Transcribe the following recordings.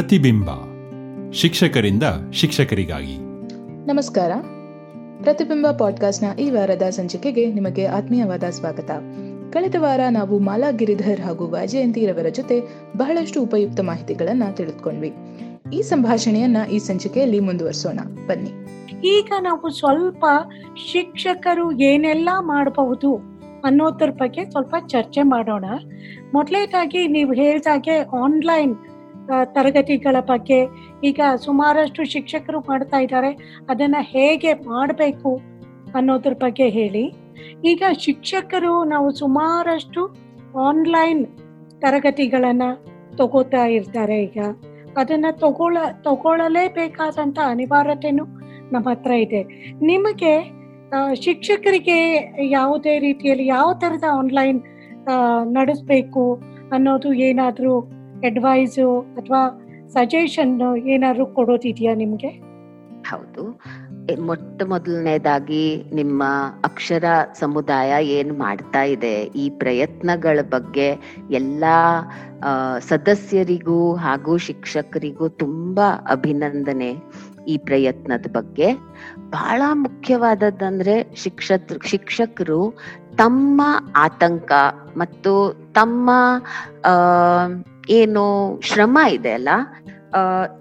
ಪ್ರತಿಬಿಂಬ. ಶಿಕ್ಷಕರಿಂದ ಶಿಕ್ಷಕರಿಗಾಗಿ. ನಮಸ್ಕಾರ. ಪ್ರತಿಬಿಂಬ ಪಾಡ್ಕಾಸ್ಟ್ನ ಈ ವಾರದ ಸಂಚಿಕೆಗೆ ನಿಮಗೆ ಆತ್ಮೀಯವಾದ ಸ್ವಾಗತ. ಕಳೆದ ವಾರ ನಾವು ಮಾಲಾ ಗಿರಿಧರ್ ಹಾಗೂ ವೈಜಯಂತಿರವರ ಜೊತೆ ಬಹಳಷ್ಟು ಉಪಯುಕ್ತ ಮಾಹಿತಿಗಳನ್ನ ತಿಳಿದುಕೊಂಡ್ವಿ. ಈ ಸಂಭಾಷಣೆಯನ್ನ ಈ ಸಂಚಿಕೆಯಲ್ಲಿ ಮುಂದುವರಿಸೋಣ. ಬನ್ನಿ. ಈಗ ನಾವು ಸ್ವಲ್ಪ ಶಿಕ್ಷಕರು ಏನೆಲ್ಲ ಮಾಡಬಹುದು ಅನ್ನೋದ್ರ ಬಗ್ಗೆ ಸ್ವಲ್ಪ ಚರ್ಚೆ ಮಾಡೋಣ. ಮೊದಲೇದಾಗಿ ನೀವು ಹೇಳ್ದಾಗೆ ಆನ್ಲೈನ್ ತರಗತಿಗಳ ಬಗ್ಗೆ ಈಗ ಸುಮಾರಷ್ಟು ಶಿಕ್ಷಕರು ಮಾಡ್ತಾ ಇದ್ದಾರೆ. ಅದನ್ನ ಹೇಗೆ ಮಾಡಬೇಕು ಅನ್ನೋದ್ರ ಬಗ್ಗೆ ಹೇಳಿ. ಈಗ ಶಿಕ್ಷಕರು ನಾವು ಸುಮಾರಷ್ಟು ಆನ್ಲೈನ್ ತರಗತಿಗಳನ್ನ ತಗೋತಾ ಇರ್ತಾರೆ ಈಗ. ಅದನ್ನ ತಗೊಳ, ತಗೊಳ್ಳಲೇಬೇಕಾದಂತ ಅನಿವಾರ್ಯತೆನೂ ನಮ್ಮ ಹತ್ರ ಇದೆ. ನಿಮಗೆ ಶಿಕ್ಷಕರಿಗೆ ಯಾವುದೇ ರೀತಿಯಲ್ಲಿ ಯಾವ ತರದ ಆನ್ಲೈನ್ ನಡೆಸಬೇಕು ಅನ್ನೋದು ಏನಾದ್ರೂ ಅಡ್ವೈಸು ಅಥವಾ ಸಜೆಷನ್ ಏನಾದ್ರು ಕೊಡೋದಿದೆಯಾ ನಿಮ್ಗೆ? ಹೌದು. ಮೊಟ್ಟ ಮೊದಲನೇದಾಗಿ ನಿಮ್ಮ ಅಕ್ಷರ ಸಮುದಾಯ ಏನ್ ಮಾಡ್ತಾ ಇದೆ? ಈ ಪ್ರಯತ್ನಗಳ ಬಗ್ಗೆ ಎಲ್ಲಾ ಸದಸ್ಯರಿಗೂ ಹಾಗೂ ಶಿಕ್ಷಕರಿಗೂ ತುಂಬಾ ಅಭಿನಂದನೆ ಈ ಪ್ರಯತ್ನದ ಬಗ್ಗೆ. ಬಹಳ ಮುಖ್ಯವಾದದ್ದಂದ್ರೆ ಶಿಕ್ಷಕ್ ಶಿಕ್ಷಕರು ತಮ್ಮ ಆತಂಕ ಮತ್ತು ತಮ್ಮ, ಆ ಏನು ಶ್ರಮ ಇದೆ ಅಲ್ಲ?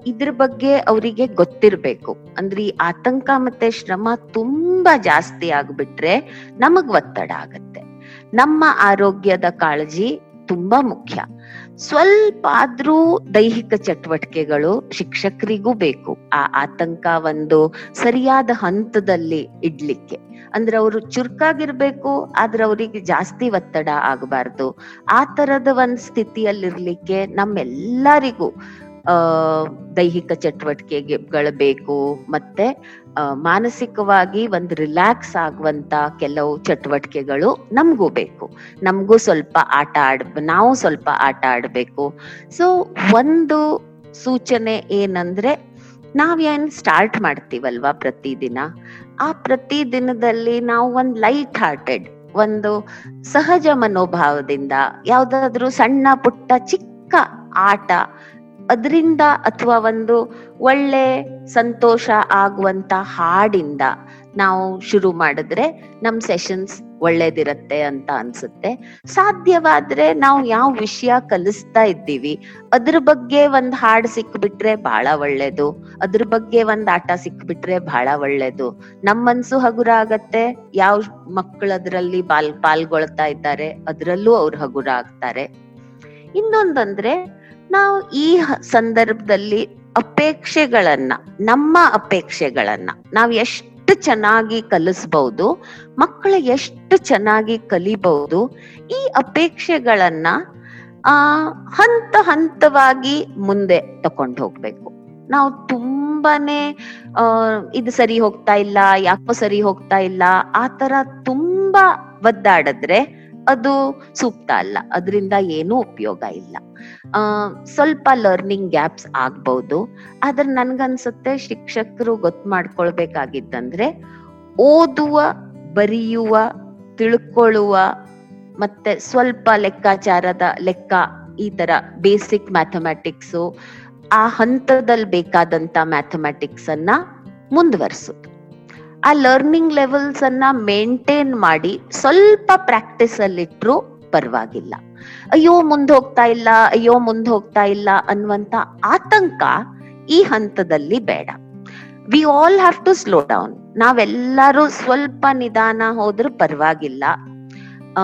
ಇದ್ರ ಬಗ್ಗೆ ಅವರಿಗೆ ಗೊತ್ತಿರ್ಬೇಕು. ಅಂದ್ರೆ ಈ ಆತಂಕ ಮತ್ತೆ ಶ್ರಮ ತುಂಬಾ ಜಾಸ್ತಿ ಆಗ್ಬಿಟ್ರೆ ನಮಗ್ ಒತ್ತಡ ಆಗತ್ತೆ. ನಮ್ಮ ಆರೋಗ್ಯದ ಕಾಳಜಿ ತುಂಬಾ ಮುಖ್ಯ. ಸ್ವಲ್ಪ ಆದ್ರೂ ದೈಹಿಕ ಚಟುವಟಿಕೆಗಳು ಶಿಕ್ಷಕರಿಗೂ ಬೇಕು. ಆ ಆತಂಕ ಒಂದು ಸರಿಯಾದ ಹಂತದಲ್ಲಿ ಇಡ್ಲಿಕ್ಕೆ. ಅಂದ್ರೆ ಅವರು ಚುರುಕಾಗಿರ್ಬೇಕು, ಆದ್ರೆ ಅವರಿಗೆ ಜಾಸ್ತಿ ಒತ್ತಡ ಆಗಬಾರ್ದು. ಆ ತರದ ಒಂದ್ ಸ್ಥಿತಿಯಲ್ಲಿರ್ಲಿಕ್ಕೆ ನಮ್ಮೆಲ್ಲರಿಗೂ ದೈಹಿಕ ಚಟುವಟಿಕೆಗಳು ಬೇಕು, ಮತ್ತೆ ಮಾನಸಿಕವಾಗಿ ಒಂದು ರಿಲ್ಯಾಕ್ಸ್ ಆಗುವಂತ ಕೆಲವು ಚಟುವಟಿಕೆಗಳು ನಮಗೂ ಬೇಕು. ನಮಗೂ ಸ್ವಲ್ಪ ಆಟ ಆಡ್, ನಾವು ಸ್ವಲ್ಪ ಆಟ ಆಡ್ಬೇಕು. ಸೊ ಒಂದು ಸೂಚನೆ ಏನಂದ್ರೆ ನಾವೇನ್ ಸ್ಟಾರ್ಟ್ ಮಾಡ್ತೀವಲ್ವಾ ಪ್ರತಿದಿನ? ಆ ಪ್ರತಿ ದಿನದಲ್ಲಿ ನಾವು ಒಂದ್ ಲೈಟ್ ಹಾರ್ಟೆಡ್ ಒಂದು ಸಹಜ ಮನೋಭಾವದಿಂದ, ಯಾವ್ದಾದ್ರು ಸಣ್ಣ ಪುಟ್ಟ ಚಿಕ್ಕ ಆಟ ಅದರಿಂದ ಅಥವಾ ಒಂದು ಒಳ್ಳೆ ಸಂತೋಷ ಆಗುವಂತ ಹಾಡಿಂದ ನಾವು ಶುರು ಮಾಡಿದ್ರೆ ನಮ್ ಸೆಷನ್ಸ್ ಒಳ್ಳೇದಿರತ್ತೆ ಅಂತ ಅನ್ಸುತ್ತೆ. ಸಾಧ್ಯವಾದ್ರೆ ನಾವು ಯಾವ ವಿಷಯ ಕಲಿಸ್ತಾ ಇದ್ದೀವಿ, ಅದ್ರ ಬಗ್ಗೆ ಒಂದ್ ಹಾಡ್ ಸಿಕ್ಬಿಟ್ರೆ ಬಹಳ ಒಳ್ಳೇದು, ಅದ್ರ ಬಗ್ಗೆ ಒಂದ್ ಆಟ ಸಿಕ್ಬಿಟ್ರೆ ಬಹಳ ಒಳ್ಳೇದು. ನಮ್ ಮನ್ಸು ಹಗುರ ಆಗತ್ತೆ ಯಾವ ಮಕ್ಕಳು ಅದ್ರಲ್ಲಿ ಬಾಲ್ ಪಾಲ್ಗೊಳ್ತಾ ಇದ್ದಾರೆ, ಅದ್ರಲ್ಲೂ ಅವ್ರು ಹಗುರ ಆಗ್ತಾರೆ ಇನ್ನೊಂದಂದ್ರೆ ನಾವು ಈ ಸಂದರ್ಭದಲ್ಲಿ ಅಪೇಕ್ಷೆಗಳನ್ನ, ನಮ್ಮ ಅಪೇಕ್ಷೆಗಳನ್ನ ನಾವು ಎಷ್ಟು ಚೆನ್ನಾಗಿ ಕಲಿಸ್ಬಹುದು ಮಕ್ಕಳು ಎಷ್ಟು ಚೆನ್ನಾಗಿ ಕಲಿಬಹುದು ಈ ಅಪೇಕ್ಷೆಗಳನ್ನ, ಆ, ಹಂತ ಹಂತವಾಗಿ ಮುಂದೆ ತಕೊಂಡು ಹೋಗ್ಬೇಕು. ನಾವು ತುಂಬಾನೇ ಇದು ಸರಿ ಹೋಗ್ತಾ ಇಲ್ಲ, ಯಾಕೋ ಸರಿ ಹೋಗ್ತಾ ಇಲ್ಲ, ಆ ತರ ತುಂಬಾ ಒದ್ದಾಡಿದ್ರೆ ಅದು ಸೂಕ್ತ ಅಲ್ಲ. ಅದರಿಂದ ಏನೂ ಉಪಯೋಗ ಇಲ್ಲ. ಸ್ವಲ್ಪ ಲರ್ನಿಂಗ್ ಗ್ಯಾಪ್ಸ್ ಆಗ್ಬಹುದು ಆದ್ರೆ ನನ್ಗನ್ಸುತ್ತೆ ಶಿಕ್ಷಕರು ಗೊತ್ತು ಮಾಡ್ಕೊಳ್ಬೇಕಾಗಿದ್ದಂದ್ರೆ ಓದುವ, ಬರೆಯುವ, ತಿಳ್ಕೊಳ್ಳುವ ಮತ್ತೆ ಸ್ವಲ್ಪ ಲೆಕ್ಕಾಚಾರದ ಲೆಕ್ಕ ಈ ತರ ಬೇಸಿಕ್ ಮ್ಯಾಥಮೆಟಿಕ್ಸು ಆ ಹಂತದಲ್ಲಿ ಬೇಕಾದಂತ ಮ್ಯಾಥಮೆಟಿಕ್ಸ್ ಅನ್ನ ಮುಂದುವರಿಸುದು. ಆ ಲರ್ನಿಂಗ್ ಲೆವೆಲ್ಸ್ ಅನ್ನ ಮೇಂಟೈನ್ ಮಾಡಿ ಸ್ವಲ್ಪ ಪ್ರಾಕ್ಟೀಸ್ ಅಲ್ಲಿಟ್ರು ಪರವಾಗಿಲ್ಲ. ಅಯ್ಯೋ ಮುಂದೆ ಹೋಗ್ತಾ ಇಲ್ಲ, ಅಯ್ಯೋ ಮುಂದೆ ಹೋಗ್ತಾ ಇಲ್ಲ ಅನ್ನುವಂತ ಆತಂಕ ಈ ಹಂತದಲ್ಲಿ ಬೇಡ. We all have to slow down ನಾವೆಲ್ಲರೂ ಸ್ವಲ್ಪ ನಿಧಾನ ಹೋದ್ರೂ ಪರವಾಗಿಲ್ಲ. ಆ,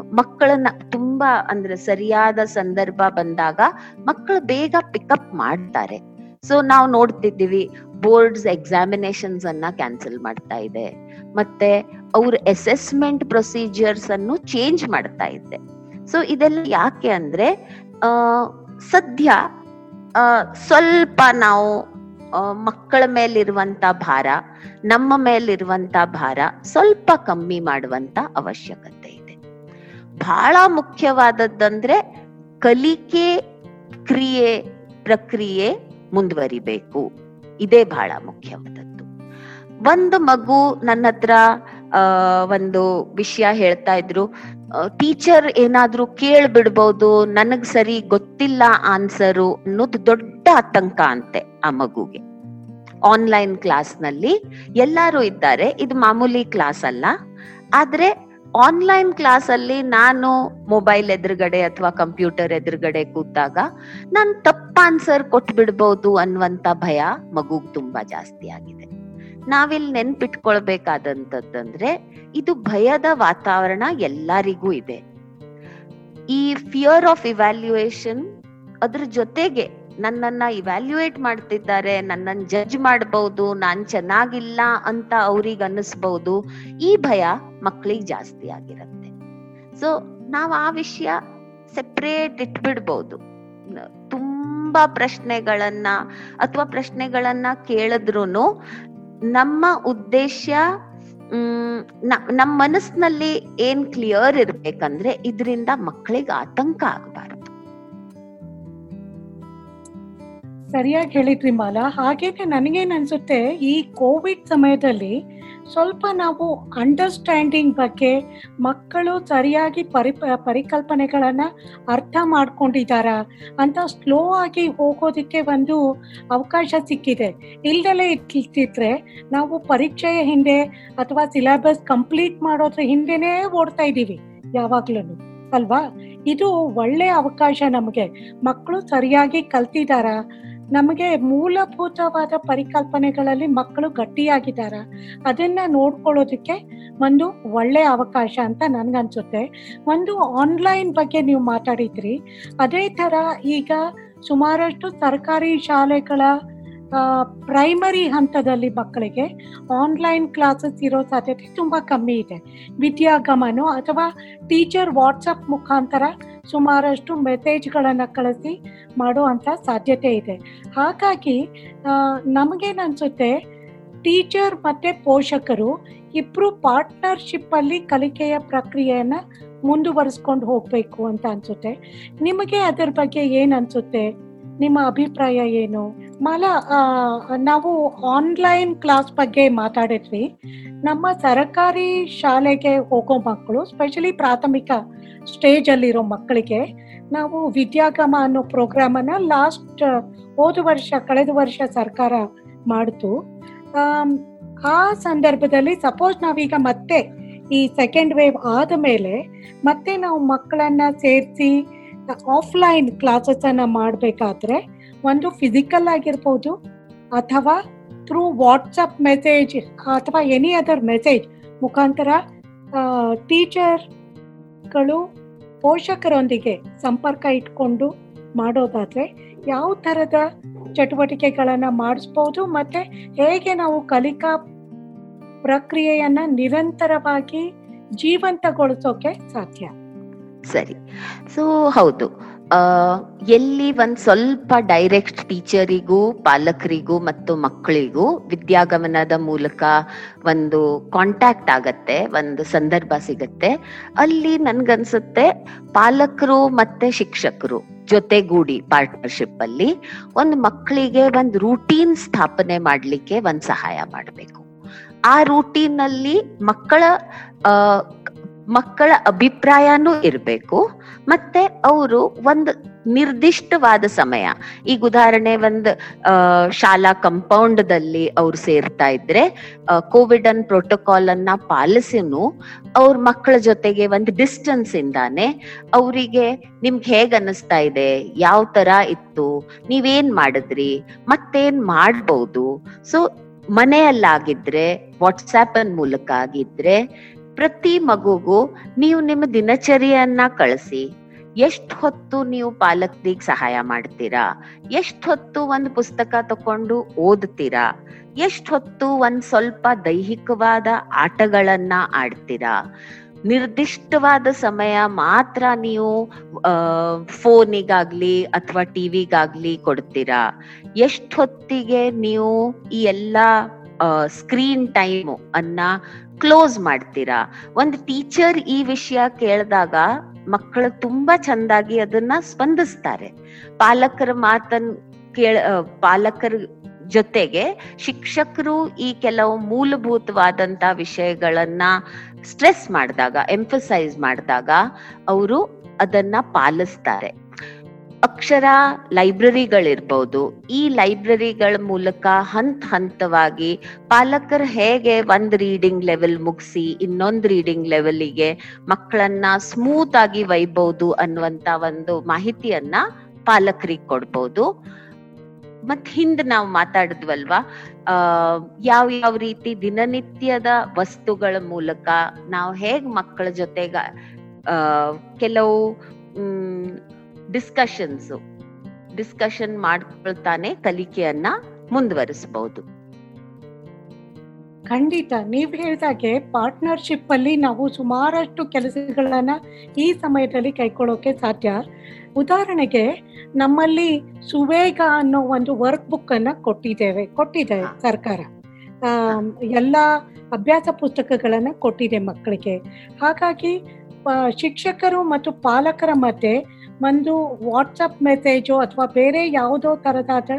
ಮಕ್ಕಳನ್ನ ತುಂಬಾ ಅಂದ್ರೆ ಸರಿಯಾದ ಸಂದರ್ಭ ಬಂದಾಗ ಮಕ್ಕಳು ಬೇಗ ಪಿಕಪ್ ಮಾಡ್ತಾರೆ. ಸೊ ನಾವು ನೋಡ್ತಿದ್ದೀವಿ ಬೋರ್ಡ್ಸ್ ಎಕ್ಸಾಮಿನೇಷನ್ಸ್ ಅನ್ನ ಕ್ಯಾನ್ಸಲ್ ಮಾಡ್ತಾ ಇದೆ. ಮತ್ತೆ ಅವ್ರ ಅಸೆಸ್ಮೆಂಟ್ ಪ್ರೊಸೀಜರ್ಸ್ ಅನ್ನು ಚೇಂಜ್ ಮಾಡ್ತಾ ಇದೆ. ಸೊ ಇದೆಲ್ಲ ಯಾಕೆ ಅಂದ್ರೆ ಸದ್ಯ ಸ್ವಲ್ಪ ನಾವು ಮಕ್ಕಳ ಮೇಲಿರುವಂತ ಭಾರ, ನಮ್ಮ ಮೇಲಿರುವಂತ ಭಾರ ಸ್ವಲ್ಪ ಕಮ್ಮಿ ಮಾಡುವಂತ ಅವಶ್ಯಕತೆ ಇದೆ. ಬಹಳ ಮುಖ್ಯವಾದದ್ದಂದ್ರೆ ಕಲಿಕೆ ಕ್ರಿಯೆ ಪ್ರಕ್ರಿಯೆ ಮುಂದುವರಿಬೇಕು. ಇದೇ ಬಹಳ ಮುಖ್ಯವಾದದ್ದು. ಒಂದು ಮಗು ನನ್ನ ಹತ್ರ ಒಂದು ವಿಷಯ ಹೇಳ್ತಾ ಇದ್ರು ಟೀಚರ್ ಏನಾದ್ರೂ ಕೇಳ್ಬಿಡ್ಬೋದು, ನನಗ್ ಸರಿ ಗೊತ್ತಿಲ್ಲ ಆನ್ಸರು ಅನ್ನೋದು ದೊಡ್ಡ ಆತಂಕ ಅಂತೆ ಆ ಮಗುಗೆ. ಆನ್ಲೈನ್ ಕ್ಲಾಸ್ನಲ್ಲಿ ಎಲ್ಲಾರು ಇದ್ದಾರೆ. ಇದು ಮಾಮೂಲಿ ಕ್ಲಾಸ್ ಅಲ್ಲ. ಆದ್ರೆ ಆನ್ಲೈನ್ ಕ್ಲಾಸ್ ಅಲ್ಲಿ ನಾನು ಮೊಬೈಲ್ ಎದುರುಗಡೆ ಅಥವಾ ಕಂಪ್ಯೂಟರ್ ಎದುರುಗಡೆ ಕೂತಾಗ ನಾನು ತಪ್ಪ ಆನ್ಸರ್ ಕೊಟ್ಬಿಡ್ಬೋದು ಅನ್ನುವಂತ ಭಯ ಮಗುಗ್ ತುಂಬಾ ಜಾಸ್ತಿ ಆಗಿದೆ. ನಾವಿಲ್ಲಿ ನೆನ್ಪಿಟ್ಕೊಳ್ಬೇಕಾದಂತಂದ್ರೆ ಇದು ಭಯದ ವಾತಾವರಣ ಎಲ್ಲರಿಗೂ ಇದೆ. ಈ ಫಿಯರ್ ಆಫ್ ಇವ್ಯಾಲ್ಯೂಯೇಷನ್ ಅದ್ರ ಜೊತೆಗೆ ನನ್ನನ್ನ ಇವ್ಯಾಲ್ಯೂಯೇಟ್ ಮಾಡ್ತಿದ್ದಾರೆ ನನ್ನನ್ನು ಜಡ್ಜ್ ಮಾಡಬಹುದು ನಾನ್ ಚೆನ್ನಾಗಿಲ್ಲ ಅಂತ ಅವ್ರಿಗೆ ಅನ್ನಿಸ್ಬಹುದು ಈ ಭಯ ಮಕ್ಕಳಿಗೆ ಜಾಸ್ತಿ ಆಗಿರತ್ತೆ. ಸೊ ನಾವ್ ಆ ವಿಷಯ ಸೆಪ್ರೇಟ್ ಇಟ್ಬಿಡ್ಬಹುದು ತುಂಬಾ ಪ್ರಶ್ನೆಗಳನ್ನ ಅಥವಾ ಪ್ರಶ್ನೆಗಳನ್ನ ಕೇಳಿದ್ರು ನಮ್ಮ ಉದ್ದೇಶ ಹ್ಮ್ ನಮ್ ಮನಸ್ಸಿನಲ್ಲಿ ಏನ್ ಕ್ಲಿಯರ್ ಇರ್ಬೇಕಂದ್ರೆ ಇದರಿಂದ ಮಕ್ಕಳಿಗೆ ಆತಂಕ ಆಗಬಾರದು. ಸರಿಯಾಗಿ ಹೇಳಿದ್ರಿ ಮಾಲಾ. ಹಾಗೇನೆ ನನಗೇನು ಅನ್ಸುತ್ತೆ, ಈ ಕೋವಿಡ್ ಸಮಯದಲ್ಲಿ ಸ್ವಲ್ಪ ನಾವು ಅಂಡರ್ಸ್ಟ್ಯಾಂಡಿಂಗ್ ಬಗ್ಗೆ ಮಕ್ಕಳು ಸರಿಯಾಗಿ ಪರಿ, ಪರಿಕಲ್ಪನೆಗಳನ್ನ ಅರ್ಥ ಮಾಡ್ಕೊಂಡಿದಾರ ಅಂತ ಸ್ಲೋ ಆಗಿ ಹೋಗೋದಕ್ಕೆ ಒಂದು ಅವಕಾಶ ಸಿಕ್ಕಿದೆ. ಇಲ್ದಲೇ ಇಟ್ಟಿದ್ರೆ ನಾವು ಪರೀಕ್ಷೆಯ ಹಿಂದೆ ಅಥವಾ ಸಿಲೆಬಸ್ ಕಂಪ್ಲೀಟ್ ಮಾಡೋದ್ರ ಹಿಂದೆನೇ ಓಡ್ತಾ ಇದ್ದೀವಿ ಯಾವಾಗ್ಲೂ ಅಲ್ವಾ? ಇದು ಒಳ್ಳೆ ಅವಕಾಶ ನಮಗೆ. ಮಕ್ಕಳು ಸರಿಯಾಗಿ ಕಲ್ತಿದಾರ ನಮಗೆ ಮೂಲಭೂತವಾದ ಪರಿಕಲ್ಪನೆಗಳಲ್ಲಿ ಮಕ್ಕಳು ಗಟ್ಟಿಯಾಗಿದ್ದಾರ. ಅದನ್ನ ನೋಡ್ಕೊಳ್ಳೋದಕ್ಕೆ ಒಂದು ಒಳ್ಳೆ ಅವಕಾಶ ಅಂತ ನನ್ಗನ್ಸುತ್ತೆ. ಒಂದು ಆನ್ಲೈನ್ ಬಗ್ಗೆ ನೀವು ಮಾತಾಡಿದ್ರಿ. ಅದೇ ತರ ಈಗ ಸುಮಾರಷ್ಟು ಸರ್ಕಾರಿ ಶಾಲೆಗಳ ಪ್ರೈಮರಿ ಹಂತದಲ್ಲಿ ಮಕ್ಕಳಿಗೆ ಆನ್ಲೈನ್ ಕ್ಲಾಸಸ್ ಇರೋ ಸಾಧ್ಯತೆ ತುಂಬಾ ಕಮ್ಮಿ ಇದೆ. ವಿದ್ಯಾಗಮನ ಅಥವಾ ಟೀಚರ್ ವಾಟ್ಸಪ್ ಮುಖಾಂತರ ಸುಮಾರಷ್ಟು ಮೆಸೇಜ್ಗಳನ್ನು ಕಳಿಸಿ ಮಾಡುವಂಥ ಸಾಧ್ಯತೆ ಇದೆ. ಹಾಗಾಗಿ ನಮಗೇನನ್ಸುತ್ತೆ, ಟೀಚರ್ ಮತ್ತು ಪೋಷಕರು ಇಬ್ಬರು ಪಾರ್ಟ್ನರ್ಶಿಪ್ ಅಲ್ಲಿ ಕಲಿಕೆಯ ಪ್ರಕ್ರಿಯೆಯನ್ನು ಮುಂದುವರಿಸ್ಕೊಂಡು ಹೋಗ್ಬೇಕು ಅಂತ ಅನ್ಸುತ್ತೆ. ನಿಮಗೆ ಅದರ ಬಗ್ಗೆ ಏನು ಅನ್ಸುತ್ತೆ ನಿಮ್ಮ ಅಭಿಪ್ರಾಯ ಏನು? ಮಾಲಾ ನಾವು ಆನ್ಲೈನ್ ಕ್ಲಾಸ್ ಬಗ್ಗೆ ಮಾತಾಡಿದ್ವಿ. ನಮ್ಮ ಸರಕಾರಿ ಶಾಲೆಗೆ ಹೋಗೋ ಮಕ್ಕಳು ಸ್ಪೆಷಲಿ ಪ್ರಾಥಮಿಕ ಸ್ಟೇಜ್ ಅಲ್ಲಿರೋ ಮಕ್ಕಳಿಗೆ, ನಾವು ವಿದ್ಯಾಗಮ ಅನ್ನೋ ಪ್ರೋಗ್ರಾಮ್ ಅನ್ನ ಲಾಸ್ಟ್ ಹೋದ ವರ್ಷ, ಕಳೆದ ವರ್ಷ ಸರ್ಕಾರ ಮಾಡ್ತು. ಆ ಸಂದರ್ಭದಲ್ಲಿ ಸಪೋಸ್ ನಾವೀಗ ಮತ್ತೆ ಈ ಸೆಕೆಂಡ್ ವೇವ್ ಆದ ಮೇಲೆ, ಮತ್ತೆ ನಾವು ಮಕ್ಕಳನ್ನ ಸೇರಿಸಿ ಆಫ್ಲೈನ್ ಕ್ಲಾಸಸ್ ಅನ್ನ ಮಾಡಬೇಕಾದ್ರೆ ಒಂದು ಫಿಸಿಕಲ್ ಆಗಿರ್ಬೋದು ಅಥವಾ ಥ್ರೂ ವಾಟ್ಸಪ್ ಮೆಸೇಜ್ ಅಥವಾ ಎನಿ ಅದರ್ ಮೆಸೇಜ್ ಮುಖಾಂತರ ಟೀಚರ್ಗಳು ಪೋಷಕರೊಂದಿಗೆ ಸಂಪರ್ಕ ಇಟ್ಕೊಂಡು ಮಾಡೋದಾದರೆ ಯಾವ ಥರದ ಚಟುವಟಿಕೆಗಳನ್ನು ಮಾಡಿಸ್ಬೋದು ಮತ್ತು ಹೇಗೆ ನಾವು ಕಲಿಕಾ ಪ್ರಕ್ರಿಯೆಯನ್ನು ನಿರಂತರವಾಗಿ ಜೀವಂತಗೊಳಿಸೋಕೆ ಸಾಧ್ಯ? ಸರಿ. ಸೊ ಹೌದು. ಎಲ್ಲಿ ಒಂದ್ ಸ್ವಲ್ಪ ಡೈರೆಕ್ಟ್ ಟೀಚರಿಗೂ ಪಾಲಕರಿಗೂ ಮತ್ತು ಮಕ್ಕಳಿಗೂ ವಿದ್ಯಾಗಮನದ ಮೂಲಕ ಒಂದು ಕಾಂಟ್ಯಾಕ್ಟ್ ಆಗತ್ತೆ, ಒಂದು ಸಂದರ್ಭ ಸಿಗತ್ತೆ. ಅಲ್ಲಿ ನನ್ಗನ್ಸುತ್ತೆ ಪಾಲಕರು ಮತ್ತೆ ಶಿಕ್ಷಕರು ಜೊತೆಗೂಡಿ ಪಾರ್ಟ್ನರ್ಶಿಪ್ ಅಲ್ಲಿ ಒಂದು ಮಕ್ಕಳಿಗೆ ಒಂದು ರೂಟೀನ್ ಸ್ಥಾಪನೆ ಮಾಡ್ಲಿಕ್ಕೆ ಒಂದ್ ಸಹಾಯ ಮಾಡಬೇಕು. ಆ ರೂಟೀನ್ ಅಲ್ಲಿ ಮಕ್ಕಳ ಮಕ್ಕಳ ಅಭಿಪ್ರಾಯನೂ ಇರಬೇಕು, ಮತ್ತೆ ಅವರು ಒಂದು ನಿರ್ದಿಷ್ಟವಾದ ಸಮಯ, ಈಗ ಉದಾಹರಣೆ ಒಂದು ಶಾಲಾ ಕಂಪೌಂಡ್ ದಲ್ಲಿ ಅವ್ರು ಸೇರ್ತಾ ಇದ್ರೆ ಕೋವಿಡ್ ಅನ್ ಪ್ರೋಟೋಕಾಲ್ ಅನ್ನ ಪಾಲಿಸಿನೂ ಅವ್ರ ಮಕ್ಕಳ ಜೊತೆಗೆ ಒಂದು ಡಿಸ್ಟೆನ್ಸ್ ಇಂದಾನೆ ಅವರಿಗೆ ನಿಮ್ಗೆ ಹೇಗ್ ಅನ್ನಿಸ್ತಾ ಇದೆ, ಯಾವ ತರ ಇತ್ತು, ನೀವೇನ್ ಮಾಡಿದ್ರಿ, ಮತ್ತೇನ್ ಮಾಡ್ಬೋದು. ಸೊ ಮನೆಯಲ್ಲಾಗಿದ್ರೆ ವಾಟ್ಸ್ಆಪ್ ಅನ್ ಮೂಲಕ ಆಗಿದ್ರೆ ಪ್ರತಿ ಮಗುಗೂ ನೀವು ನಿಮ್ಮ ದಿನಚರಿಯನ್ನ ಕಳಿಸಿ. ಎಷ್ಟ್ ಹೊತ್ತು ನೀವು ಪಾಲಕರಿಗೆ ಸಹಾಯ ಮಾಡ್ತೀರಾ? ಎಷ್ಟ್ ಹೊತ್ತು ಒಂದು ಪುಸ್ತಕ ತಕೊಂಡು ಓದ್ತೀರಾ? ಎಷ್ಟ್ ಹೊತ್ತು ಒಂದ್ ಸ್ವಲ್ಪ ದೈಹಿಕವಾದ ಆಟಗಳನ್ನ ಆಡ್ತೀರಾ? ನಿರ್ದಿಷ್ಟವಾದ ಸಮಯ ಮಾತ್ರ ನೀವು ಫೋನಿಗಾಗ್ಲಿ ಅಥವಾ ಟಿವಿಗಾಗ್ಲಿ ಕೊಡ್ತೀರಾ? ಎಷ್ಟ್ ಹೊತ್ತಿಗೆ ನೀವು ಈ ಎಲ್ಲಾ ಸ್ಕ್ರೀನ್ ಟೈಮ್ ಅನ್ನ ಕ್ಲೋಸ್ ಮಾಡ್ತೀರಾ? ಒಂದು ಟೀಚರ್ ಈ ವಿಷಯ ಕೇಳಿದಾಗ ಮಕ್ಕಳು ತುಂಬಾ ಚಂದಾಗಿ ಅದನ್ನ ಸ್ಪಂದಿಸ್ತಾರೆ. ಪಾಲಕರ ಮಾತನ್ ಕೇಳ ಪಾಲಕರ ಜೊತೆಗೆ ಶಿಕ್ಷಕರು ಈ ಕೆಲವು ಮೂಲಭೂತವಾದಂತ ವಿಷಯಗಳನ್ನ ಸ್ಟ್ರೆಸ್ ಮಾಡಿದಾಗ ಎಂಫಸೈಸ್ ಮಾಡಿದಾಗ, ಅವರು ಅದನ್ನ ಪಾಲಿಸ್ತಾರೆ. ಅಕ್ಷರ ಲೈಬ್ರರಿಗಳಿರ್ಬೋದು. ಈ ಲೈಬ್ರರಿಗಳ ಮೂಲಕ ಹಂತ ಹಂತವಾಗಿ ಪಾಲಕರು ಹೇಗೆ ಒಂದ್ ರೀಡಿಂಗ್ ಲೆವೆಲ್ ಮುಗಿಸಿ ಇನ್ನೊಂದ್ ರೀಡಿಂಗ್ ಲೆವೆಲ್ಗೆ ಮಕ್ಕಳನ್ನ ಸ್ಮೂತ್ ಆಗಿ ಒಯ್ಬಹುದು ಅನ್ನುವಂತ ಒಂದು ಮಾಹಿತಿಯನ್ನ ಪಾಲಕರಿಗೆ ಕೊಡ್ಬೋದು. ಮತ್ ಹಿಂದ್ ನಾವು ಮಾತಾಡಿದ್ವಲ್ವಾ? ಆ, ಯಾವ ಯಾವ ರೀತಿ ದಿನನಿತ್ಯದ ವಸ್ತುಗಳ ಮೂಲಕ ನಾವು ಹೇಗ್ ಮಕ್ಕಳ ಜೊತೆಗ ಕೆಲವು ಡಿಸ್ಕಷನ್ಸ್ ಡಿಸ್ಕಷನ್ ಮಾಡ್ಕೊಳ್ತಾನೆ ಕಲಿಕೆಯನ್ನ ಮುಂದುವರಿಸಬಹುದು. ಖಂಡಿತ. ನೀವು ಹೇಳಿದಾಗೆ ಪಾರ್ಟ್ನರ್ಶಿಪ್ ಅಲ್ಲಿ ನಾವು ಸುಮಾರಷ್ಟು ಕೆಲಸಗಳನ್ನ ಈ ಸಮಯದಲ್ಲಿ ಕೈಕೊಳ್ಳೋಕೆ ಸಾಧ್ಯ. ಉದಾಹರಣೆಗೆ ನಮ್ಮಲ್ಲಿ ಸುವೇಗ ಅನ್ನೋ ಒಂದು ವರ್ಕ್ ಬುಕ್ ಅನ್ನ ಕೊಟ್ಟಿದ್ದೇವೆ ಕೊಟ್ಟಿದೆ ಸರ್ಕಾರ. ಎಲ್ಲ ಅಭ್ಯಾಸ ಪುಸ್ತಕಗಳನ್ನ ಕೊಟ್ಟಿದೆ ಮಕ್ಕಳಿಗೆ. ಹಾಗಾಗಿ ಶಿಕ್ಷಕರು ಮತ್ತು ಪಾಲಕರ ಮಧ್ಯೆ ಒಂದು ವಾಟ್ಸಪ್ ಮೆಸೇಜು ಅಥವಾ ಬೇರೆ ಯಾವುದೋ ಥರದಾದ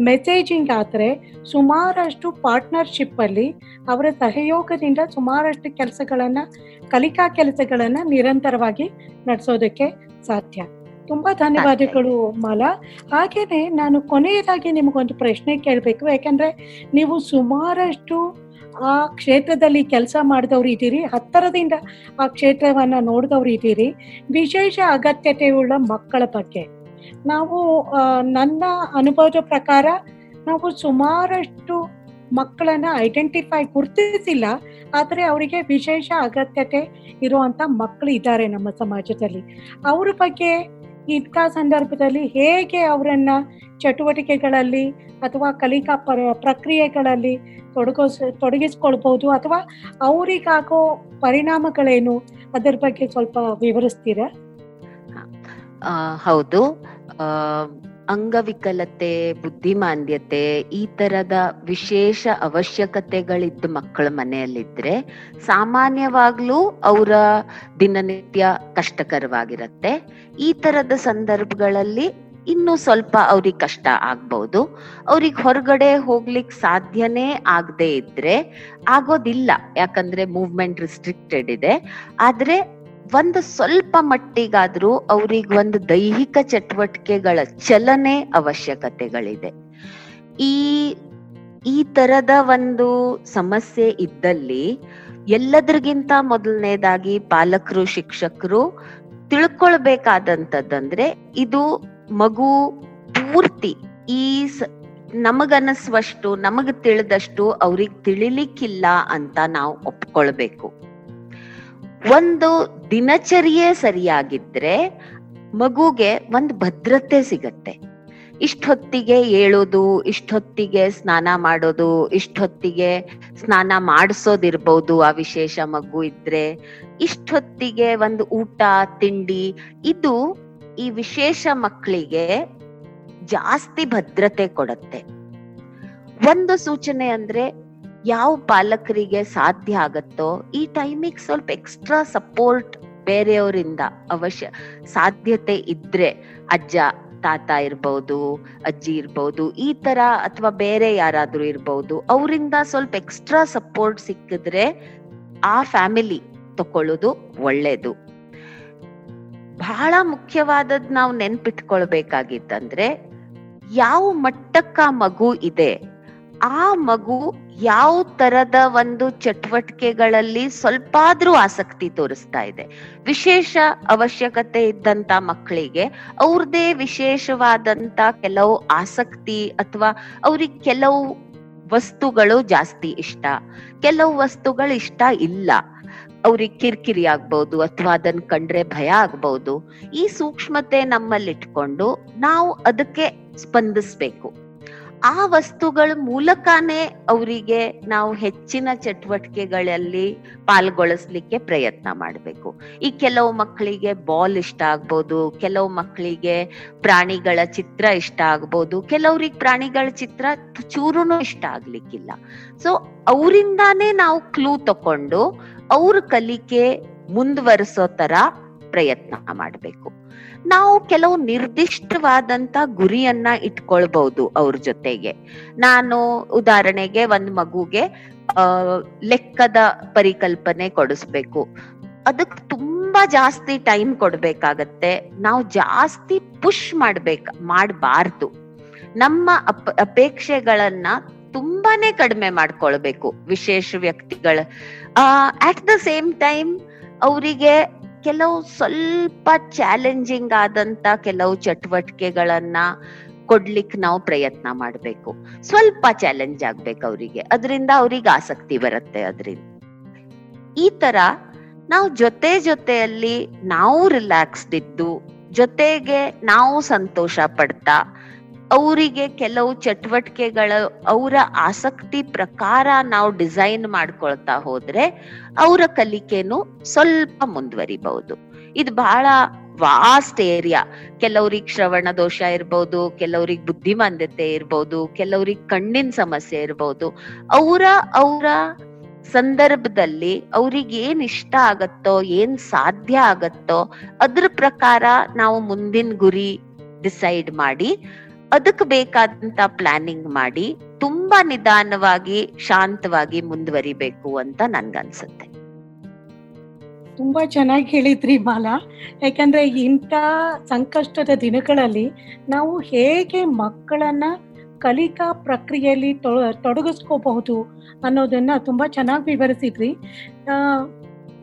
ಮೆಸೇಜಿಂಗ್ ಆದರೆ ಸುಮಾರಷ್ಟು ಪಾರ್ಟ್ನರ್ಶಿಪ್ಪಲ್ಲಿ ಅವರ ಸಹಯೋಗದಿಂದ ಸುಮಾರಷ್ಟು ಕೆಲಸಗಳನ್ನು, ಕಲಿಕಾ ಕೆಲಸಗಳನ್ನು ನಿರಂತರವಾಗಿ ನಡೆಸೋದಕ್ಕೆ ಸಾಧ್ಯ. ತುಂಬ ಧನ್ಯವಾದಗಳು ಮಾಲಾ. ಹಾಗೇನೆ ನಾನು ಕೊನೆಯದಾಗಿ ನಿಮಗೊಂದು ಪ್ರಶ್ನೆ ಕೇಳಬೇಕು. ಯಾಕಂದರೆ ನೀವು ಸುಮಾರಷ್ಟು ಆ ಕ್ಷೇತ್ರದಲ್ಲಿ ಕೆಲಸ ಮಾಡಿದವ್ರು ಇದ್ದೀರಿ, ಹತ್ತಿರದಿಂದ ಆ ಕ್ಷೇತ್ರವನ್ನ ನೋಡಿದವ್ರು ಇದ್ದೀರಿ, ವಿಶೇಷ ಅಗತ್ಯತೆಯುಳ್ಳ ಮಕ್ಕಳ ಬಗ್ಗೆ. ನಾವು ನನ್ನ ಅನುಭವದ ಪ್ರಕಾರ ನಾವು ಸುಮಾರಷ್ಟು ಮಕ್ಕಳನ್ನ ಐಡೆಂಟಿಫೈ ಗುರುತಿಸಿಲ್ಲ, ಆದರೆ ಅವರಿಗೆ ವಿಶೇಷ ಅಗತ್ಯತೆ ಇರುವಂತ ಮಕ್ಕಳು ಇದ್ದಾರೆ ನಮ್ಮ ಸಮಾಜದಲ್ಲಿ. ಅವ್ರ ಬಗ್ಗೆ ಇಂಥ ಸಂದರ್ಭದಲ್ಲಿ ಹೇಗೆ ಅವರನ್ನ ಚಟುವಟಿಕೆಗಳಲ್ಲಿ ಅಥವಾ ಕಲಿಕಾ ಪರ ಪ್ರಕ್ರಿಯೆಗಳಲ್ಲಿ ತೊಡಗಿಸ್, ತೊಡಗಿಸ್ಕೊಳ್ಬಹುದು ಅಥವಾ ಅವರಿಗಾಗೋ ಪರಿಣಾಮಗಳೇನು ಅದರ ಬಗ್ಗೆ ಸ್ವಲ್ಪ ವಿವರಿಸ್ತೀರಾ? ಹೌದು. ಅಂಗವಿಕಲತೆ, ಬುದ್ಧಿಮಾಂದ್ಯತೆ, ಈ ತರದ ವಿಶೇಷ ಅವಶ್ಯಕತೆಗಳಿದ್ದ ಮಕ್ಕಳ ಮನೆಯಲ್ಲಿದ್ರೆ ಸಾಮಾನ್ಯವಾಗ್ಲೂ ಅವರ ದಿನನಿತ್ಯ ಕಷ್ಟಕರವಾಗಿರತ್ತೆ. ಈ ತರದ ಸಂದರ್ಭಗಳಲ್ಲಿ ಇನ್ನು ಸ್ವಲ್ಪ ಅವ್ರಿಗೆ ಕಷ್ಟ ಆಗ್ಬಹುದು ಅವ್ರಿಗೆ ಹೊರಗಡೆ ಹೋಗ್ಲಿಕ್ಕೆ ಸಾಧ್ಯನೇ ಆಗದೆ ಇದ್ರೆ ಆಗೋದಿಲ್ಲ. ಯಾಕಂದ್ರೆ ಮೂವ್ಮೆಂಟ್ ರಿಸ್ಟ್ರಿಕ್ಟೆಡ್ ಇದೆ. ಆದ್ರೆ ಒಂದು ಸ್ವಲ್ಪ ಮಟ್ಟಿಗಾದ್ರೂ ಅವ್ರಿಗೆ ಒಂದು ದೈಹಿಕ ಚಟುವಟಿಕೆಗಳ ಚಲನೆ ಅವಶ್ಯಕತೆಗಳಿದೆ. ಈ ಈ ತರದ ಒಂದು ಸಮಸ್ಯೆ ಇದ್ದಲ್ಲಿ ಎಲ್ಲದ್ರಿಗಿಂತ ಮೊದಲನೇದಾಗಿ ಪಾಲಕರು, ಶಿಕ್ಷಕರು ತಿಳ್ಕೊಳ್ಬೇಕಾದಂಥದ್ದಂದ್ರೆ ಇದು ಮಗು ಪೂರ್ತಿ ಈ ನಮಗನ್ನಿಸುವಷ್ಟು ನಮಗ್ ತಿಳಿದಷ್ಟು ಅವ್ರಿಗೆ ತಿಳಿಲಿಕ್ಕಿಲ್ಲ ಅಂತ ನಾವು ಒಪ್ಕೊಳ್ಬೇಕು. ಒಂದು ದಿನಚರಿಯೇ ಸರಿಯಾಗಿದ್ರೆ ಮಗುಗೆ ಒಂದು ಭದ್ರತೆ ಸಿಗತ್ತೆ. ಇಷ್ಟೊತ್ತಿಗೆ ಏಳೋದು, ಇಷ್ಟೊತ್ತಿಗೆ ಸ್ನಾನ ಮಾಡೋದು, ಇಷ್ಟೊತ್ತಿಗೆ ಸ್ನಾನ ಮಾಡಿಸೋದಿರ್ಬೋದು ಆ ವಿಶೇಷ ಮಗು ಇದ್ರೆ. ಇಷ್ಟೊತ್ತಿಗೆ ಒಂದು ಊಟ, ತಿಂಡಿ, ಇದು ಈ ವಿಶೇಷ ಮಕ್ಕಳಿಗೆ ಜಾಸ್ತಿ ಭದ್ರತೆ ಕೊಡತ್ತೆ. ಒಂದು ಸೂಚನೆ ಅಂದ್ರೆ ಯಾವ ಪಾಲಕರಿಗೆ ಸಾಧ್ಯ ಆಗತ್ತೋ ಈ ಟೈಮಿಗೆ ಸ್ವಲ್ಪ ಎಕ್ಸ್ಟ್ರಾ ಸಪೋರ್ಟ್ ಬೇರೆಯವರಿಂದ ಅವಶ್ಯ, ಸಾಧ್ಯತೆ ಇದ್ರೆ ಅಜ್ಜ, ತಾತ ಇರ್ಬೋದು, ಅಜ್ಜಿ ಇರ್ಬೋದು, ಈ ತರ ಅಥವಾ ಬೇರೆ ಯಾರಾದ್ರೂ ಇರ್ಬೋದು, ಅವರಿಂದ ಸ್ವಲ್ಪ ಎಕ್ಸ್ಟ್ರಾ ಸಪೋರ್ಟ್ ಸಿಕ್ಕಿದ್ರೆ ಆ ಫ್ಯಾಮಿಲಿ ತಕೊಳ್ಳೋದು ಒಳ್ಳೇದು. ಬಹಳ ಮುಖ್ಯವಾದದ್ ನಾವು ನೆನ್ಪಿಟ್ಕೊಳ್ಬೇಕಾಗಿತ್ತಂದ್ರೆ, ಯಾವ ಮಟ್ಟಕ್ಕ ಮಗು ಇದೆ, ಆ ಮಗು ಯಾವ ತರದ ಒಂದು ಚಟುವಟಿಕೆಗಳಲ್ಲಿ ಸ್ವಲ್ಪಾದ್ರೂ ಆಸಕ್ತಿ ತೋರಿಸ್ತಾ ಇದೆ. ವಿಶೇಷ ಅವಶ್ಯಕತೆ ಇದ್ದಂತ ಮಕ್ಕಳಿಗೆ ಅವ್ರದೇ ವಿಶೇಷವಾದಂತ ಕೆಲವು ಆಸಕ್ತಿ ಅಥವಾ ಅವ್ರಿಗೆ ಕೆಲವು ವಸ್ತುಗಳು ಜಾಸ್ತಿ ಇಷ್ಟ. ಕೆಲವು ವಸ್ತುಗಳು ಇಷ್ಟ ಇಲ್ಲ. ಅವ್ರಿಗೆ ಕಿರಿಕಿರಿ ಆಗ್ಬಹುದು ಅಥವಾ ಅದನ್ನ ಕಂಡ್ರೆ ಭಯ ಆಗ್ಬಹುದು ಈ ಸೂಕ್ಷ್ಮತೆ ನಮ್ಮಲ್ಲಿ ಇಟ್ಕೊಂಡು ನಾವು ಅದಕ್ಕೆ ಸ್ಪಂದಿಸ್ಬೇಕು. ಆ ವಸ್ತುಗಳ ಮೂಲಕನೇ ಅವರಿಗೆ ನಾವು ಹೆಚ್ಚಿನ ಚಟುವಟಿಕೆಗಳಲ್ಲಿ ಪಾಲ್ಗೊಳಿಸ್ಲಿಕ್ಕೆ ಪ್ರಯತ್ನ ಮಾಡಬೇಕು. ಈ ಕೆಲವು ಮಕ್ಕಳಿಗೆ ಬಾಲ್ ಇಷ್ಟ ಆಗ್ಬೋದು, ಕೆಲವು ಮಕ್ಕಳಿಗೆ ಪ್ರಾಣಿಗಳ ಚಿತ್ರ ಇಷ್ಟ ಆಗ್ಬೋದು, ಕೆಲವ್ರಿಗೆ ಪ್ರಾಣಿಗಳ ಚಿತ್ರ ಚೂರುನು ಇಷ್ಟ ಆಗ್ಲಿಕ್ಕಿಲ್ಲ. ಸೊ ಅವರಿಂದಾನೇ ನಾವು ಕ್ಲೂ ತಕೊಂಡು ಅವ್ರ ಕಲಿಕೆ ಮುಂದುವರಿಸೋ ತರ ಪ್ರಯತ್ನ ಮಾಡಬೇಕು. ನಾವು ಕೆಲವು ನಿರ್ದಿಷ್ಟವಾದಂತ ಗುರಿಯನ್ನ ಇಟ್ಕೊಳ್ಬಹುದು ಅವ್ರ ಜೊತೆಗೆ. ನಾನು ಉದಾಹರಣೆಗೆ ಒಂದ್ ಮಗುಗೆ ಲೆಕ್ಕದ ಪರಿಕಲ್ಪನೆ ಕೊಡಿಸ್ಬೇಕು. ಅದಕ್ ತುಂಬಾ ಜಾಸ್ತಿ ಟೈಮ್ ಕೊಡ್ಬೇಕಾಗತ್ತೆ. ನಾವು ಜಾಸ್ತಿ ಪುಷ್ ಮಾಡ್ಬೇಕ, ಮಾಡಬಾರ್ದು. ನಮ್ಮ ಅಪ್, ಅಪೇಕ್ಷೆಗಳನ್ನ ತುಂಬಾನೇ ಕಡಿಮೆ ಮಾಡ್ಕೊಳ್ಬೇಕು ವಿಶೇಷ ವ್ಯಕ್ತಿಗಳ. ಅಟ್ ದ ಸೇಮ್ ಟೈಮ್ ಅವರಿಗೆ ಕೆಲವು ಸ್ವಲ್ಪ ಚಾಲೆಂಜಿಂಗ್ ಆದಂತ ಕೆಲವು ಚಟುವಟಿಕೆಗಳನ್ನ ಕೊಡ್ಲಿಕ್ಕೆ ನಾವು ಪ್ರಯತ್ನ ಮಾಡಬೇಕು. ಸ್ವಲ್ಪ ಚಾಲೆಂಜ್ ಆಗ್ಬೇಕು ಅವರಿಗೆ. ಅದರಿಂದ ಅವ್ರಿಗೆ ಆಸಕ್ತಿ ಬರುತ್ತೆ ಅದರಿಂದ. ಈ ತರ ನಾವು ಜೊತೆ ಜೊತೆಯಲ್ಲಿ ನಾವು ರಿಲ್ಯಾಕ್ಸ್ಡ್ ಇದ್ದು ಜೊತೆಗೆ ನಾವು ಸಂತೋಷ ಪಡ್ತಾ ಅವರಿಗೆ ಕೆಲವು ಚಟುವಟಿಕೆಗಳ, ಅವರ ಆಸಕ್ತಿ ಪ್ರಕಾರ ನಾವು ಡಿಸೈನ್ ಮಾಡ್ಕೊಳ್ತಾ ಹೋದ್ರೆ ಅವರ ಕಲಿಕೆನು ಸ್ವಲ್ಪ ಮುಂದುವರಿಬಹುದು. ಇದು ಬಹಳ ವಾಸ್ಟ್ ಏರಿಯಾ ಕೆಲವ್ರಿಗೆ ಶ್ರವಣ ದೋಷ ಇರ್ಬೋದು, ಕೆಲವ್ರಿಗೆ ಬುದ್ಧಿಮಾಂದ್ಯತೆ ಇರ್ಬೋದು, ಕೆಲವ್ರಿಗೆ ಕಣ್ಣಿನ ಸಮಸ್ಯೆ ಇರ್ಬೋದು. ಅವರ ಅವರ ಸಂದರ್ಭದಲ್ಲಿ ಅವ್ರಿಗೆ ಏನ್ ಇಷ್ಟ ಆಗತ್ತೋ, ಏನ್ ಸಾಧ್ಯ ಆಗತ್ತೋ ಅದ್ರ ಪ್ರಕಾರ ನಾವು ಮುಂದಿನ ಗುರಿ ಡಿಸೈಡ್ ಮಾಡಿ ಅದಕ್ಕೆ ಬೇಕಾದಂತ ಪ್ಲಾನಿಂಗ್ ಮಾಡಿ ತುಂಬಾ ನಿಧಾನವಾಗಿ, ಶಾಂತವಾಗಿ ಮುಂದುವರಿಬೇಕು ಅಂತ ನನ್ಗನ್ಸುತ್ತೆ. ತುಂಬಾ ಚೆನ್ನಾಗಿ ಹೇಳಿದ್ರಿ ಮಾಲಾ. ಯಾಕಂದ್ರೆ ಇಂಥ ಸಂಕಷ್ಟದ ದಿನಗಳಲ್ಲಿ ನಾವು ಹೇಗೆ ಮಕ್ಕಳನ್ನ ಕಲಿಕಾ ಪ್ರಕ್ರಿಯೆಯಲ್ಲಿ ತೊಡಗಿಸ್ಕೋಬಹುದು ಅನ್ನೋದನ್ನ ತುಂಬಾ ಚೆನ್ನಾಗಿ ವಿವರಿಸಿದ್ರಿ. ಆ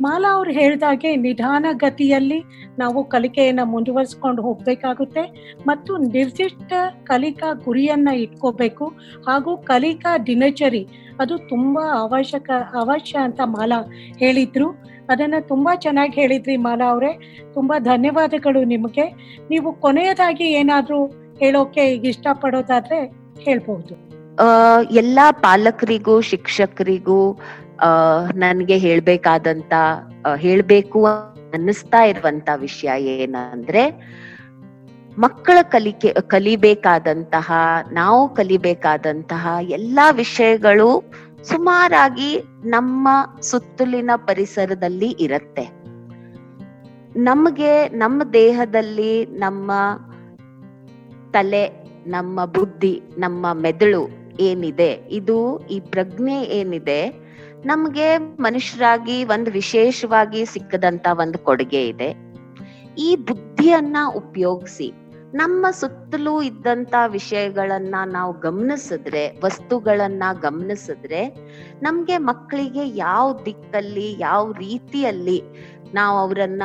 ಮಾಲಾ ಅವ್ರು ಹೇಳಿದಾಗೆ ನಿಧಾನ ಗತಿಯಲ್ಲಿ ನಾವು ಕಲಿಕೆಯನ್ನ ಮುಂದುವರಿಸ್ಕೊಂಡು ಹೋಗ್ಬೇಕಾಗುತ್ತೆ ಮತ್ತು ನಿರ್ದಿಷ್ಟ ಕಲಿಕಾ ಗುರಿಯನ್ನ ಇಟ್ಕೋಬೇಕು ಹಾಗೂ ಕಲಿಕಾ ದಿನಚರಿ, ಅದು ತುಂಬಾ ಅವಶ್ಯಕ, ಅವಶ್ಯ ಅಂತ ಮಾಲಾ ಹೇಳಿದ್ರು. ಅದನ್ನ ತುಂಬಾ ಚೆನ್ನಾಗಿ ಹೇಳಿದ್ರಿ ಮಾಲಾ ಅವರೇ. ತುಂಬಾ ಧನ್ಯವಾದಗಳು ನಿಮಗೆ. ನೀವು ಕೊನೆಯದಾಗಿ ಏನಾದರೂ ಹೇಳೋಕೆ ಇಷ್ಟಪಡೋದಾದ್ರೆ ಹೇಳ್ಬಹುದು ಎಲ್ಲಾ ಪಾಲಕರಿಗೂ, ಶಿಕ್ಷಕರಿಗೂ ನನ್ಗೆ ಹೇಳ್ಬೇಕಾದಂತ ಹೇಳ್ಬೇಕು ಅನ್ನಿಸ್ತಾ ಇರುವಂತ ವಿಷಯ ಏನಂದ್ರೆ, ಮಕ್ಕಳ ಕಲಿಕೆ, ಕಲಿಬೇಕಾದಂತಹ, ನಾವು ಕಲಿಬೇಕಾದಂತಹ ಎಲ್ಲಾ ವಿಷಯಗಳು ಸುಮಾರಾಗಿ ನಮ್ಮ ಸುತ್ತಲಿನ ಪರಿಸರದಲ್ಲಿ ಇರತ್ತೆ. ನಮಗೆ ನಮ್ಮ ದೇಹದಲ್ಲಿ ನಮ್ಮ ತಲೆ, ನಮ್ಮ ಬುದ್ಧಿ, ನಮ್ಮ ಮೆದುಳು ಏನಿದೆ, ಇದು ಈ ಪ್ರಜ್ಞೆ ಏನಿದೆ ನಮ್ಗೆ ಮನುಷ್ಯರಾಗಿ ಒಂದು ವಿಶೇಷವಾಗಿ ಸಿಕ್ಕದಂತ ಒಂದು ಕೊಡುಗೆ ಇದೆ. ಈ ಬುದ್ಧಿಯನ್ನ ಉಪಯೋಗಿಸಿ, ನಮ್ಮ ಸುತ್ತಲೂ ಇದ್ದಂತ ವಿಷಯಗಳನ್ನ ನಾವು ಗಮನಿಸಿದ್ರೆ, ವಸ್ತುಗಳನ್ನ ಗಮನಿಸಿದ್ರೆ, ನಮ್ಗೆ ಮಕ್ಕಳಿಗೆ ಯಾವ ದಿಕ್ಕಲ್ಲಿ, ಯಾವ ರೀತಿಯಲ್ಲಿ ನಾವು ಅವರನ್ನ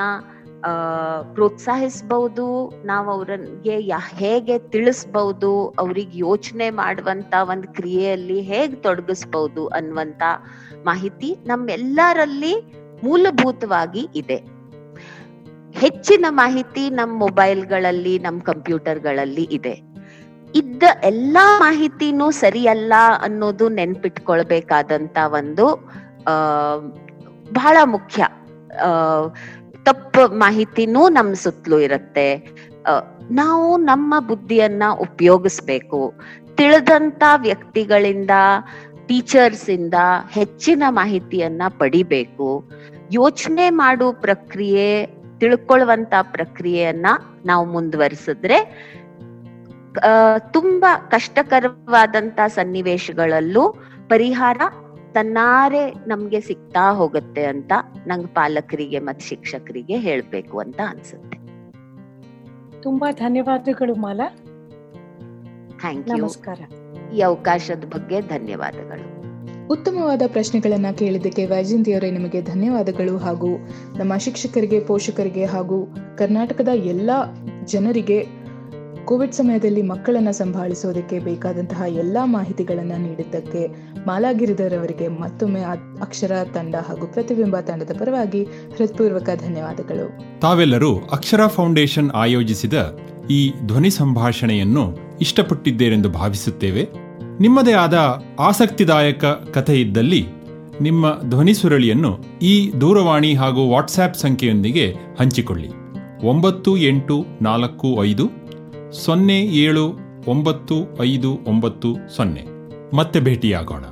ಪ್ರೋತ್ಸಾಹಿಸಬಹುದು ನಾವು ಅವ್ರಿಗೆ ಹೇಗೆ ತಿಳಿಸ್ಬಹುದು ಅವ್ರಿಗೆ ಯೋಚನೆ ಮಾಡುವಂತ ಒಂದು ಕ್ರಿಯೆಯಲ್ಲಿ ಹೇಗ್ ತೊಡಗಿಸ್ಬಹುದು ಅನ್ನುವಂತ ಮಾಹಿತಿ ನಮ್ಮೆಲ್ಲರಲ್ಲಿ ಮೂಲಭೂತವಾಗಿ ಇದೆ. ಹೆಚ್ಚಿನ ಮಾಹಿತಿ ನಮ್ಮ ಮೊಬೈಲ್ಗಳಲ್ಲಿ ನಮ್ಮ ಕಂಪ್ಯೂಟರ್ಗಳಲ್ಲಿ ಇದೆ. ಇದ್ದ ಎಲ್ಲಾ ಮಾಹಿತಿನೂ ಸರಿಯಲ್ಲ ಅನ್ನೋದು ನೆನ್ಪಿಟ್ಕೊಳ್ಬೇಕಾದಂತ ಒಂದು, ಆ, ಬಹಳ ಮುಖ್ಯ. ತಪ್ಪು ಮಾಹಿತಿನೂ ನಮ್ ಸುತ್ತಲೂ ಇರುತ್ತೆ. ನಾವು ನಮ್ಮ ಬುದ್ಧಿಯನ್ನ ಉಪಯೋಗಿಸ್ಬೇಕು. ತಿಳಿದಂತ ವ್ಯಕ್ತಿಗಳಿಂದ ಟೀಚರ್ಸ್ ಇಂದ ಹೆಚ್ಚಿನ ಮಾಹಿತಿಯನ್ನ ಪಡಿಬೇಕು. ಯೋಚನೆ ಮಾಡು ಪ್ರಕ್ರಿಯೆ ತಿಳ್ಕೊಳ್ಳುವಂತ ಪ್ರಕ್ರಿಯೆಯನ್ನ ನಾವು ಮುಂದುವರಿಸಿದ್ರೆ ತುಂಬಾ ಕಷ್ಟಕರವಾದಂತ ಸನ್ನಿವೇಶಗಳಲ್ಲೂ ಪರಿಹಾರ ತನ್ನಾರೆ ನಮ್ಗೆ ಸಿಗ್ತಾ ಹೋಗುತ್ತೆ ಅಂತ ನಂಗ್ ಪಾಲಕರಿಗೆ ಮತ್ ಶಿಕ್ಷಕರಿಗೆ ಹೇಳ್ಬೇಕು ಅಂತ ಅನ್ಸುತ್ತೆ. ತುಂಬಾ ಧನ್ಯವಾದಗಳು ಮಾಲಾ. Thank you. ನಮಸ್ಕಾರ. ಈ ಅವಕಾಶದ ಬಗ್ಗೆ ಧನ್ಯವಾದಗಳು. ಉತ್ತಮವಾದ ಪ್ರಶ್ನೆಗಳನ್ನ ಕೇಳಿದ್ದಕ್ಕೆ ವೈಜಯಂತಿಯವರೇ ನಿಮಗೆ ಧನ್ಯವಾದಗಳು ಹಾಗೂ ನಮ್ಮ ಶಿಕ್ಷಕರಿಗೆ ಪೋಷಕರಿಗೆ ಹಾಗೂ ಕರ್ನಾಟಕದ ಎಲ್ಲ ಜನರಿಗೆ ಕೋವಿಡ್ ಸಮಯದಲ್ಲಿ ಮಕ್ಕಳನ್ನ ಸಂಭಾಳಿಸೋದಕ್ಕೆ ಬೇಕಾದಂತಹ ಎಲ್ಲಾ ಮಾಹಿತಿಗಳನ್ನ ನೀಡಿದ್ದಕ್ಕೆ ಮಾಲಾಗಿರಿದರವರಿಗೆ ಮತ್ತೊಮ್ಮೆ ಅಕ್ಷರ ತಂಡ ಹಾಗೂ ಪ್ರತಿಬಿಂಬ ತಂಡದ ಪರವಾಗಿ ಹೃತ್ಪೂರ್ವಕ ಧನ್ಯವಾದಗಳು. ತಾವೆಲ್ಲರೂ ಅಕ್ಷರ ಫೌಂಡೇಶನ್ ಆಯೋಜಿಸಿದ ಈ ಧ್ವನಿ ಸಂಭಾಷಣೆಯನ್ನು ಇಷ್ಟಪಟ್ಟಿದ್ದೇರೆಂದು ಭಾವಿಸುತ್ತೇವೆ. ನಿಮ್ಮದೇ ಆದ ಆಸಕ್ತಿದಾಯಕ ಕಥೆ ಇದ್ದಲ್ಲಿ ನಿಮ್ಮ ಧ್ವನಿ ಸುರಳಿಯನ್ನು ಈ ದೂರವಾಣಿ ಹಾಗೂ ವಾಟ್ಸ್ಆ್ಯಪ್ ಸಂಖ್ಯೆಯೊಂದಿಗೆ ಹಂಚಿಕೊಳ್ಳಿ. ಒಂಬತ್ತು ಎಂಟು ನಾಲ್ಕು ಐದು ಸೊನ್ನೆ ಏಳು ಒಂಬತ್ತು ಐದು ಒಂಬತ್ತು ಸೊನ್ನೆ. ಮತ್ತೆ ಭೇಟಿಯಾಗೋಣ.